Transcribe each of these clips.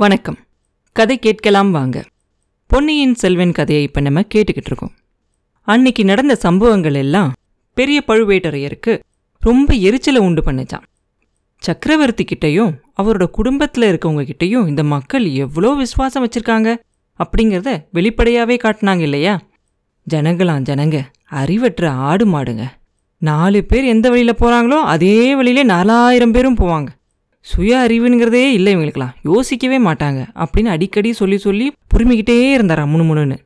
வணக்கம். கதை கேட்கலாம் வாங்க. பொன்னியின் செல்வன் கதையை இப்போ நம்ம கேட்டுக்கிட்டு இருக்கோம். அன்னைக்கு நடந்த சம்பவங்கள் எல்லாம் பெரிய பழுவேட்டரையருக்கு ரொம்ப எரிச்சலை உண்டு பண்ணிச்சான் சக்கரவர்த்தி கிட்டயும் அவரோட குடும்பத்தில் இருக்கவங்க கிட்டயும் இந்த மக்கள் எவ்வளோ விசுவாசம் வச்சிருக்காங்க அப்படிங்கிறத வெளிப்படையாவே காட்டினாங்க இல்லையா? ஜனங்களாம் ஜனங்க அறிவற்ற ஆடு மாடுங்க. நாலு பேர் எந்த வழியில் போறாங்களோ அதே வழியிலே நாலாயிரம் பேரும் போவாங்க. சுய அறிவுங்கிறதே இல்லை இவங்களுக்கெல்லாம். யோசிக்கவே மாட்டாங்க. அப்படின்னு அடிக்கடி சொல்லி சொல்லி புரிமிக்கிட்டே இருந்தாரா முணுமுணுன்னு.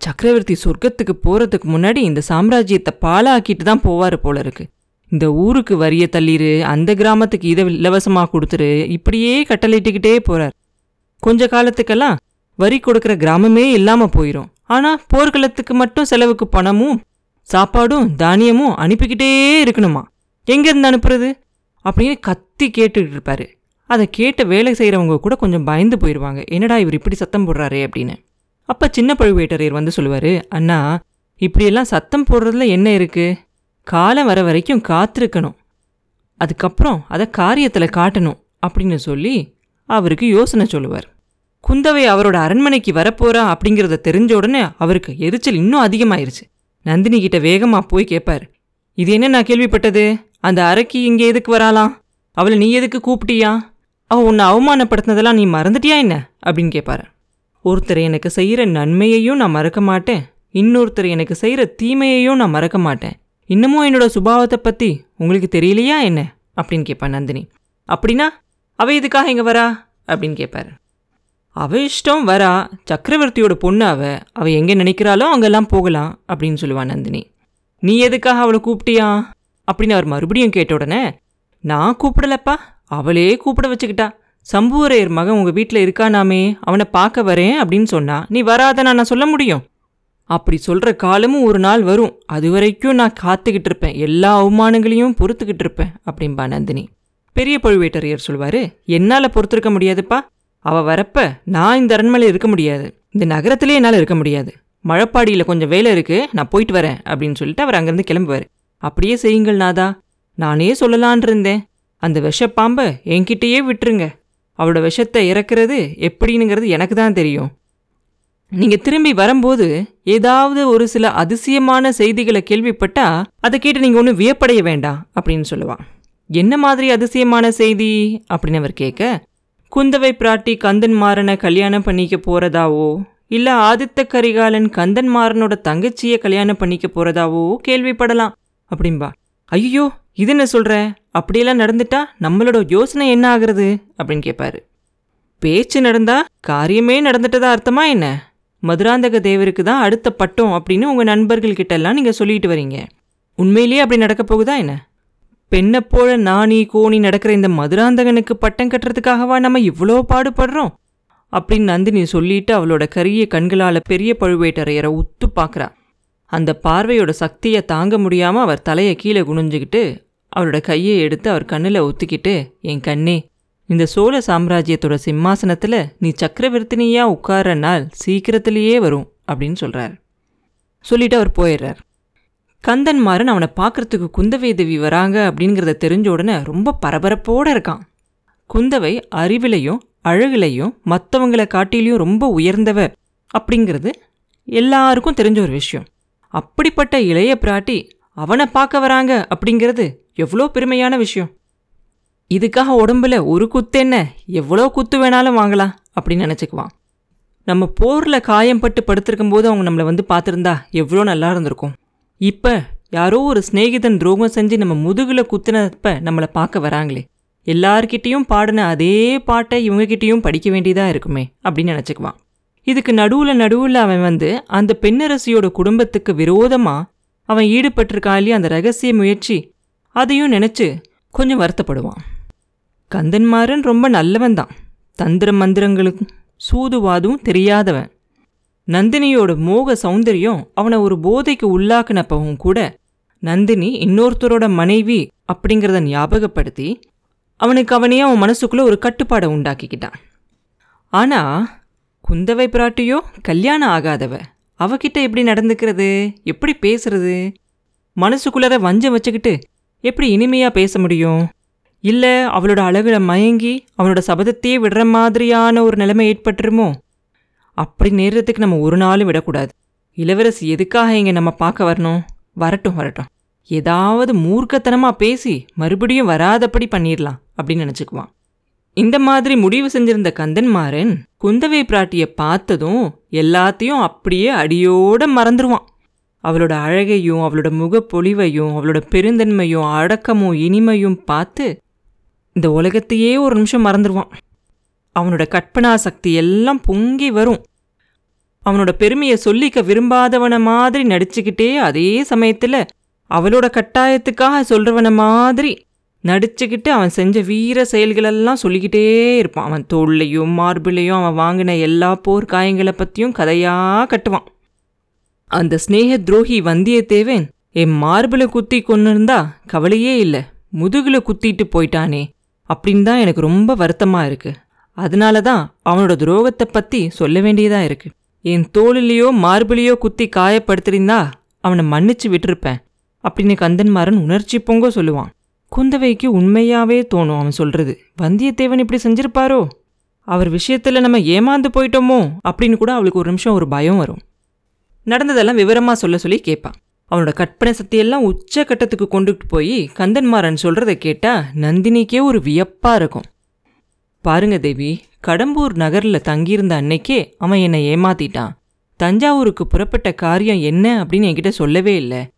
சக்கரவர்த்தி சொர்க்கத்துக்கு போகிறதுக்கு முன்னாடி இந்த சாம்ராஜ்யத்தை பாழாக்கிட்டு தான் போவார் போல இருக்கு. இந்த ஊருக்கு வரிய தள்ளிரு அந்த கிராமத்துக்கு இதை இலவசமாக கொடுத்துரு இப்படியே கட்டளிட்டுக்கிட்டே போகிறார் கொஞ்ச காலத்துக்கெல்லாம் வரி கொடுக்குற கிராமமே இல்லாமல் போயிடும் ஆனால் போர்க்களத்துக்கு மட்டும் செலவுக்கு பணமும் சாப்பாடும் தானியமும் அனுப்பிக்கிட்டே இருக்கணுமா? எங்கேருந்து அனுப்புறது? அப்படின்னு கத்தி கேட்டுக்கிட்டு இருப்பாரு அதை கேட்டு வேலை செய்கிறவங்க கூட கொஞ்சம் பயந்து போயிடுவாங்க என்னடா இவர் இப்படி சத்தம் போடுறாரே அப்படின்னு. அப்போ சின்ன பழுவேட்டரையர் வந்து சொல்லுவார் அண்ணா இப்படியெல்லாம் சத்தம் போடுறதுல என்ன இருக்குது காலம் வர வரைக்கும் காத்திருக்கணும். அதுக்கப்புறம் அதை காரியத்தில் காட்டணும் அப்படின்னு சொல்லி அவருக்கு யோசனை சொல்லுவார். குந்தவை அவரோட அரண்மனைக்கு வரப்போறா அப்படிங்கிறத தெரிஞ்ச உடனே அவருக்கு எரிச்சல் இன்னும் அதிகமாயிருச்சு. நந்தினி கிட்ட வேகமாக போய் கேட்பார் இது என்ன நான் கேள்விப்பட்டது? அந்த அரக்கி இங்கே எதுக்கு வராளாம்? அவளை நீ எதுக்கு கூப்பிட்டியா? அவள் உன்னை அவமானப்படுத்தினதெல்லாம் நீ மறந்துட்டியா என்ன? அப்படின்னு கேட்பாரு ஒருத்தர் எனக்கு செய்கிற நன்மையையும் நான் மறக்க மாட்டேன். இன்னொருத்தர் எனக்கு செய்கிற தீமையையும் நான் மறக்க மாட்டேன். இன்னமும் என்னோட சுபாவத்தை பற்றி உங்களுக்கு தெரியலையா என்ன? அப்படின்னு கேட்பா நந்தினி. அப்படின்னா அவள் எதுக்காக இங்கே வரா? அப்படின்னு கேட்பாரு அவ இஷ்டம் வரா. சக்கரவர்த்தியோட பொண்ணு அவ. அவள் எங்கே நினைக்கிறாளோ அங்கெல்லாம் போகலாம் அப்படின்னு சொல்லுவா நந்தினி. நீ எதுக்காக அவளை கூப்பிட்டியா? அப்படின்னு அவர் மறுபடியும் கேட்ட உடனே நான் கூப்பிடலப்பா. அவளே கூப்பிட வச்சுக்கிட்டா. சம்புவரையர் மகன் உங்கள் வீட்டில் இருக்கானாமே அவனை பார்க்க வரேன் அப்படின்னு சொன்னா நீ வராத நான் சொல்ல முடியும்? அப்படி சொல்கிற காலமும் ஒரு நாள் வரும். அது வரைக்கும் நான் காத்துக்கிட்டு இருப்பேன். எல்லா அவமானங்களையும் பொறுத்துக்கிட்டு இருப்பேன் அப்படின்பா நந்தினி. பெரிய பழுவேட்டரையர் சொல்வாரு என்னால் பொறுத்திருக்க முடியாதுப்பா. அவ வரப்ப நான் இந்த அரண்மனையில் இருக்க முடியாது. இந்த நகரத்திலே என்னால் இருக்க முடியாது. மழப்பாடியில் கொஞ்சம் வேலை இருக்குது நான் போயிட்டு வரேன் அப்படின்னு சொல்லிட்டு அவர் அங்கேருந்து கிளம்புவார். அப்படியே செய்யுங்கள் நாதா. நானே சொல்லலான் இருந்தேன் அந்த விஷப்பாம்பை என்கிட்டயே விட்டுருங்க. அவளோட விஷத்தை இறக்குறது எப்படினுங்கிறது எனக்கு தான் தெரியும். நீங்கள் திரும்பி வரும்போது ஏதாவது ஒரு சில அதிசயமான செய்திகளை கேள்விப்பட்டா அதை கேட்டு நீங்க ஒன்றும் வியப்படைய வேண்டாம் அப்படின்னு சொல்லுவான். என்ன மாதிரி அதிசயமான செய்தி? அப்படின்னு அவர் கேட்க குந்தவை பிராட்டி கந்தன் மாறனை கல்யாணம் பண்ணிக்க போறதாவோ? இல்லை ஆதித்த கரிகாலன் கந்தன் மாறனோட தங்கச்சியை கல்யாணம் பண்ணிக்க போறதாவோ? கேள்விப்படலாம். அப்படின்பா ஐயோ இது என்ன சொல்கிற அப்படியெல்லாம் நடந்துட்டா நம்மளோட யோசனை என்ன ஆகுறது? அப்படின்னு கேட்பாரு பேச்சு நடந்தா காரியமே நடந்துட்டதா அர்த்தமா என்ன? மதுராந்தக தேவருக்கு தான் அடுத்த பட்டம் அப்படின்னு உங்கள் நண்பர்கள்கிட்ட எல்லாம் நீங்கள் சொல்லிட்டு வரீங்க. உண்மையிலேயே அப்படி நடக்க போகுதா என்ன? பெண்ணை போல நாணி கோணி நடக்கிற இந்த மதுராந்தகனுக்கு பட்டம் கட்டுறதுக்காகவா நம்ம இவ்வளோ பாடுபடுறோம்? அப்படின்னு நந்தினி சொல்லிட்டு அவளோட கரிய கண்களால் பெரிய பழுவேட்டரையரை உத்து பார்க்குறா அந்த பார்வையோட சக்தியை தாங்க முடியாமல் அவர் தலையை கீழே குனிஞ்சுக்கிட்டு அவரோட கையை எடுத்து அவர் கண்ணில் ஒத்திக்கிட்டு என் கண்ணே இந்த சோழ சாம்ராஜ்யத்தோட சிம்மாசனத்தில் நீ சக்கரவர்த்தினியாக உட்கார்ற நாள் சீக்கிரத்திலேயே வரும் அப்படின்னு சொல்கிறார் சொல்லிட்டு அவர் போயிடுறார். கந்தன்மாரன் அவனை பார்க்கறதுக்கு குந்தவை தேவி வராங்க அப்படிங்கிறத தெரிஞ்ச உடனே ரொம்ப பரபரப்போடு இருக்கான். குந்தவை அறிவிலையும் அழகுலையும் மற்றவங்களை காட்டிலையும் ரொம்ப உயர்ந்தவ அப்படிங்கிறது எல்லாருக்கும் தெரிஞ்ச ஒரு விஷயம். அப்படிப்பட்ட இளைய பிராட்டி அவனை பார்க்க வராங்க அப்படிங்கிறது எவ்வளோ பெருமையான விஷயம். இதுக்காக உடம்புல ஒரு குத்து என்ன எவ்வளோ குத்து வேணாலும் வாங்கலாம் அப்படின்னு நினச்சிக்குவான். நம்ம போரில் காயம்பட்டு படுத்திருக்கும் போது அவங்க நம்மளை வந்து பார்த்துருந்தா எவ்வளோ நல்லா இருந்திருக்கும். இப்போ யாரோ ஒரு சிநேகிதன் துரோகம் செஞ்சு நம்ம முதுகில் குத்துனப்ப நம்மளை பார்க்க வராங்களே. எல்லார்கிட்டேயும் பாடின அதே பாட்டை இவங்ககிட்டேயும் படிக்க வேண்டியதாக இருக்குமே அப்படின்னு நினச்சிக்குவான். இதுக்கு நடுவில் நடுவில் அவன் வந்து அந்த பெண்ணரசியோட குடும்பத்துக்கு விரோதமாக அவன் ஈடுபட்டிருக்கான் இல்லையா அந்த ரகசிய முயற்சி அதையும் நினச்சி கொஞ்சம் வருத்தப்படுவான். கந்தன்மாறன் ரொம்ப நல்லவன் தான். தந்திர மந்திரங்களுக்கும் சூதுவாதும் தெரியாதவன். நந்தினியோட மோக சௌந்தரியம் அவனை ஒரு போதைக்கு உள்ளாக்குனப்பவும் கூட நந்தினி இன்னொருத்தரோட மனைவி அப்படிங்கிறத ஞாபகப்படுத்தி அவனுக்கு அவனே அவன் மனசுக்குள்ளே ஒரு கட்டுப்பாடை உண்டாக்கிக்கிட்டான். ஆனால் குந்தவை பிராட்டியோ கல்யாணம் ஆகாதவ? அவகிட்ட எப்படி நடந்துக்கிறது? எப்படி பேசுறது? மனசுக்குள்ளார வஞ்சம் வச்சுக்கிட்டு எப்படி இனிமையா பேச முடியும்? இல்லை அவளோட அழகில் மயங்கி அவனோட சபதத்தையே விடுற மாதிரியான ஒரு நிலைமை ஏற்பட்டுருமோ? அப்படி நேரத்துக்கு நம்ம ஒரு நாளும் விடக்கூடாது. இளவரசி எதுக்காக இங்கே நம்ம பார்க்க வரணும்? வரட்டும் வரட்டும். ஏதாவது மூர்க்கத்தனமாக பேசி மறுபடியும் வராதபடி பண்ணிடலாம் அப்படின்னு நினச்சிக்குவான். இந்த மாதிரி முடிவு செஞ்சிருந்த கந்தன்மாறன் குந்தவை பிராட்டியை பார்த்ததும் எல்லாத்தையும் அப்படியே அடியோட மறந்துடுவான் அவளோட அழகையும் அவளோட முகப்பொழிவையும் அவளோட பெருந்தன்மையும் அடக்கமும் இனிமையும் பார்த்து இந்த உலகத்தையே ஒரு நிமிஷம் மறந்துடுவான் அவனோட கற்பனா சக்தி எல்லாம் பொங்கி வரும். அவனோட பெருமையை சொல்லிக்க விரும்பாதவன மாதிரி நடிச்சுக்கிட்டே அதே சமயத்தில் அவளோட கட்டாயத்துக்காக சொல்கிறவன மாதிரி நடிச்சுக்கிட்டு அவன் செஞ்ச வீர செயல்களெல்லாம் சொல்லிக்கிட்டே இருப்பான். அவன் தோல்லையும் மார்பிளையும் அவன் வாங்கின எல்லா போர் காயங்களை பற்றியும் கதையாக கட்டுவான். அந்த ஸ்னேக துரோகி வந்தியத்தேவன் என் மார்பிளை குத்தி கொண்டு இருந்தா கவலையே இல்லை முதுகில் குத்திட்டு போயிட்டானே அப்படின்னு தான் எனக்கு ரொம்ப வருத்தமாக இருக்குது அதனால தான் அவனோட துரோகத்தை பற்றி சொல்ல வேண்டியதாக இருக்குது என் தோளிலேயோ மார்பிளையோ குத்தி காயப்படுத்திருந்தா அவனை மன்னிச்சு விட்டிருப்பேன் அப்படின்னு கந்தன்மாறன் உணர்ச்சி பொங்க சொல்லுவான். குந்தவைக்கு உண்மையாவே தோணும் அவன் சொல்றது. வந்தியத்தேவன் இப்படி செஞ்சிருப்பாரோ? அவர் விஷயத்துல நம்ம ஏமாந்து போயிட்டோமோ? அப்படின்னு கூட அவளுக்கு ஒரு நிமிஷம் ஒரு பயம் வரும். நடந்ததெல்லாம் விவரமா சொல்ல சொல்லி கேட்பான் அவனோட கற்பனை சக்தியெல்லாம் உச்ச கட்டத்துக்கு கொண்டுட்டு போய் கந்தன்மாறன் சொல்கிறத கேட்டா நந்தினிக்கே ஒரு வியப்பா இருக்கும். பாருங்க தேவி கடம்பூர் நகரில் தங்கியிருந்த அன்னைக்கே அவன் என்னை ஏமாத்திட்டான். தஞ்சாவூருக்கு புறப்பட்ட காரியம் என்ன அப்படின்னு என்கிட்ட சொல்லவே இல்லை.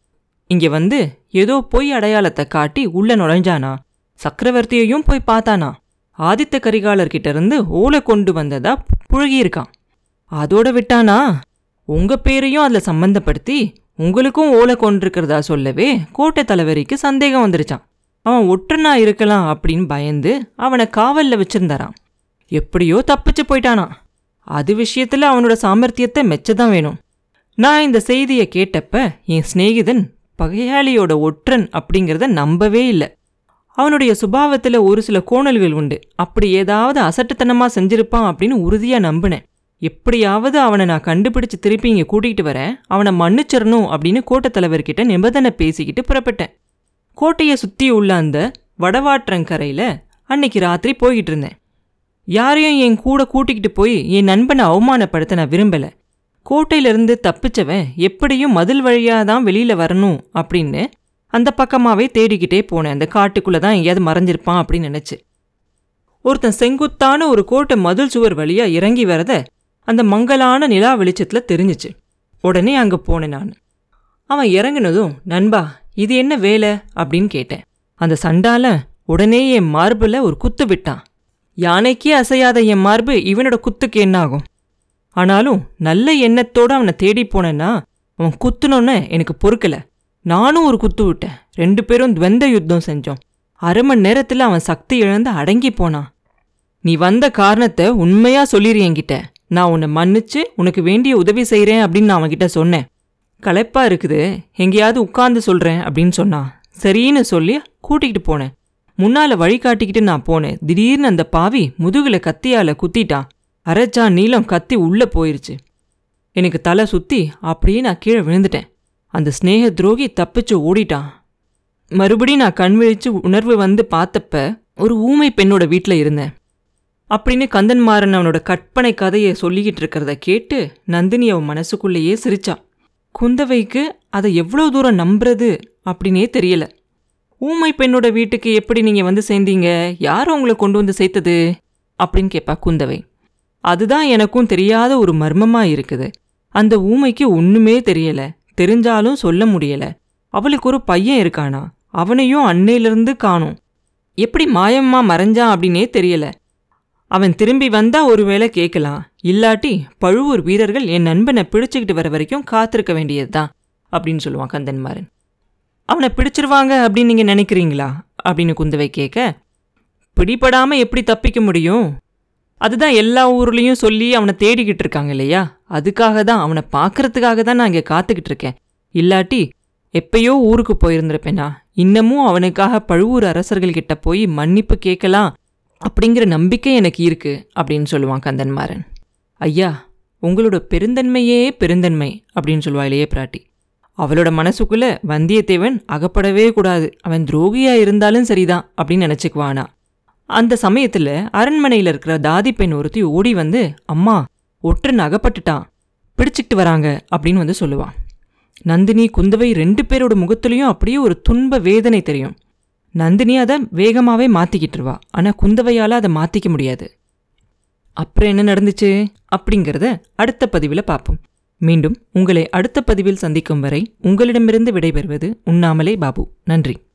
இங்க வந்து ஏதோ பொய் அடையாளத்தை காட்டி உள்ள நுழைஞ்சானா? சக்கரவர்த்தியையும் போய் பார்த்தானா? ஆதித்த கரிகாலர்கிட்ட இருந்து ஓலை கொண்டு வந்ததா புழுகியிருக்கான். அதோட விட்டானா? உங்க பேரையும் அதில் சம்பந்தப்படுத்தி உங்களுக்கும் ஓலை கொண்டிருக்கிறதா சொல்லவே கோட்டை தலைவரிக்கு சந்தேகம் வந்துருச்சான். அவன் ஒற்றனா இருக்கலாம் அப்படின்னு பயந்து அவனை காவலில் வச்சிருந்தாராம். எப்படியோ தப்பிச்சு போயிட்டானா. அது விஷயத்துல அவனோட சாமர்த்தியத்தை மெச்சதான் வேணும். நான் இந்த செய்தியை கேட்டப்ப என் சிநேகிதன் பகையாளியோட ஒற்றன் அப்படிங்கிறத நம்பவே இல்லை. அவனுடைய சுபாவத்தில் ஒரு சில கோணல்கள் உண்டு. அப்படி ஏதாவது அசட்டுத்தனமாக செஞ்சிருப்பான் அப்படின்னு உறுதியாக நம்பினேன். எப்படியாவது அவனை நான் கண்டுபிடிச்சு திருப்பி இங்கே கூட்டிகிட்டு வரேன் அவனை மன்னிச்சிடணும் அப்படின்னு கோட்டத்தலைவர்கிட்ட நிபந்தனை பேசிக்கிட்டு புறப்பட்டேன். கோட்டையை சுற்றி உள்ள அந்த வடவாற்றங்கரையில் அன்னைக்கு ராத்திரி போய்கிட்டு இருந்தேன். யாரையும் என் கூட கூட்டிக்கிட்டு போய் என் நண்பனை அவமானப்படுத்த நான் விரும்பலை. கோட்டையிலிருந்து தப்பிச்சவன் எப்படியும் மதில் வழியாக தான் வெளியில் வரணும் அப்படின்னு அந்த பக்கமாகவே தேடிக்கிட்டே போனேன். அந்த காட்டுக்குள்ளே தான் எங்கேயாவது மறைஞ்சிருப்பான் அப்படின்னு நினச்சி. ஒருத்தன் செங்குத்தான ஒரு கோட்டை மதில் சுவர் வழியாக இறங்கி வரத அந்த மங்கலான நிலா வெளிச்சத்தில் தெரிஞ்சிச்சு. உடனே அங்கே போனேன் நான். அவன் இறங்கினதும் நண்பா இது என்ன வேலை? அப்படின்னு கேட்டேன். அந்த சண்டால உடனே என் மார்பில் ஒரு குத்து விட்டான். யானைக்கே அசையாத என் மார்பு இவனோட குத்துக்கு என்ன ஆகும் ஆனாலும் நல்ல எண்ணத்தோடு அவனை தேடி போனேன்னா அவன் குத்துனோன்னே எனக்கு பொறுக்கலை. நானும் ஒரு குத்து விட்டேன். ரெண்டு பேரும் துவந்த யுத்தம் செஞ்சோம். அரை மணி நேரத்தில் அவன் சக்தி இழந்து அடங்கி போனான். நீ வந்த காரணத்தை உண்மையாக சொல்லிடு என்கிட்ட. நான் உன்னை மன்னிச்சு உனக்கு வேண்டிய உதவி செய்கிறேன் அப்படின்னு நான் அவன்கிட்ட சொன்னேன். களைப்பாக இருக்குது. எங்கேயாவது உட்கார்ந்து சொல்கிறேன் அப்படின்னு சொன்னான். சரின்னு சொல்லி கூட்டிகிட்டு போனேன். முன்னால் வழி காட்டிக்கிட்டு நான் போனேன். திடீர்னு அந்த பாவி முதுகில் கத்தியால் குத்திட்டான். அரைச்சா நீளம் கத்தி உள்ளே போயிருச்சு. எனக்கு தலை சுற்றி அப்படியே நான் கீழே விழுந்துட்டேன். அந்த ஸ்னேக துரோகி தப்பிச்சு ஓடிட்டான். மறுபடியும் நான் கண் விழிச்சு உணர்வு வந்து பார்த்தப்ப ஒரு ஊமை பெண்ணோட வீட்டில் இருந்தேன். அப்படின்னு கந்தன்மாறன் அவனோட கற்பனை கதையை சொல்லிக்கிட்டு இருக்கிறத கேட்டு நந்தினி அவன் மனசுக்குள்ளேயே சிரிச்சா. குந்தவைக்கு அதை எவ்வளோ தூரம் நம்புறது அப்படின்னே தெரியல. ஊமை பெண்ணோட வீட்டுக்கு எப்படி நீங்கள் வந்து சேர்ந்தீங்க? யார் உங்களை கொண்டு வந்து சேர்த்தது? அப்படின்னு கேட்பா குந்தவை. அதுதான் எனக்கும் தெரியாத ஒரு மர்மமாக இருக்குது. அந்த ஊமைக்கு ஒன்றுமே தெரியல. தெரிஞ்சாலும் சொல்ல முடியல. அவளுக்கு ஒரு பையன் இருக்கானா? அவனையும் அன்னையிலிருந்து காணும். எப்படி மாயம்மா மறைஞ்சான் அப்படின்னே தெரியல. அவன் திரும்பி வந்தா ஒருவேளை கேட்கலாம் இல்லாட்டி பழுவூர் வீரர்கள் என் நண்பனை பிடிச்சுக்கிட்டு வர வரைக்கும் காத்திருக்க வேண்டியதுதான் அப்படின்னு சொல்லுவான் கந்தன்மாரன் அவனை பிடிச்சிருவாங்க அப்படின்னு நீங்க நினைக்கிறீங்களா? அப்படின்னு குந்தவை கேட்க பிடிபடாம எப்படி தப்பிக்க முடியும்? அதுதான் எல்லா ஊர்லேயும் சொல்லி அவனை தேடிக்கிட்டு இருக்காங்க இல்லையா? அதுக்காக தான் அவனை பார்க்கறதுக்காக தான் நான் இங்கே காத்துக்கிட்டு இருக்கேன். இல்லாட்டி எப்பயோ ஊருக்கு போயிருந்திருப்பேனா? இன்னமும் அவனுக்காக பழுவூர் அரசர்கள்கிட்ட போய் மன்னிப்பு கேட்கலாம் அப்படிங்கிற நம்பிக்கை எனக்கு இருக்கு அப்படின்னு சொல்லுவான் கந்தன்மாறன். ஐயா உங்களோட பெருந்தன்மையே பெருந்தன்மை அப்படின்னு சொல்லுவா இளைய பிராட்டி. அவளோட மனசுக்குள்ள வந்தியத்தேவன் அகப்படவே கூடாது. அவன் துரோகியா இருந்தாலும் சரிதான் அப்படின்னு நினச்சிக்குவானா? அந்த சமயத்துல அரண்மனையில இருக்கிற தாதி பெண் ஒருத்தி ஓடி வந்து அம்மா ஒற்றன் அகப்பட்டுட்டான் பிடிச்சிக்கிட்டு வராங்க அப்படின்னு வந்து சொல்லுவான் நந்தினி குந்தவை ரெண்டு பேரோட முகத்துலேயும் அப்படியே ஒரு துன்ப வேதனை தெரியும். நந்தினி அதை வேகமாகவே மாற்றிக்கிட்டுருவா ஆனால் குந்தவையால் அதை மாற்றிக்க முடியாது. அப்புறம் என்ன நடந்துச்சு? அப்படிங்கிறத அடுத்த பதிவில் பார்ப்போம் மீண்டும் உங்களை அடுத்த பதிவில் சந்திக்கும் வரை உங்களிடமிருந்து விடைபெறுவது உண்ணாமலே பாபு. நன்றி.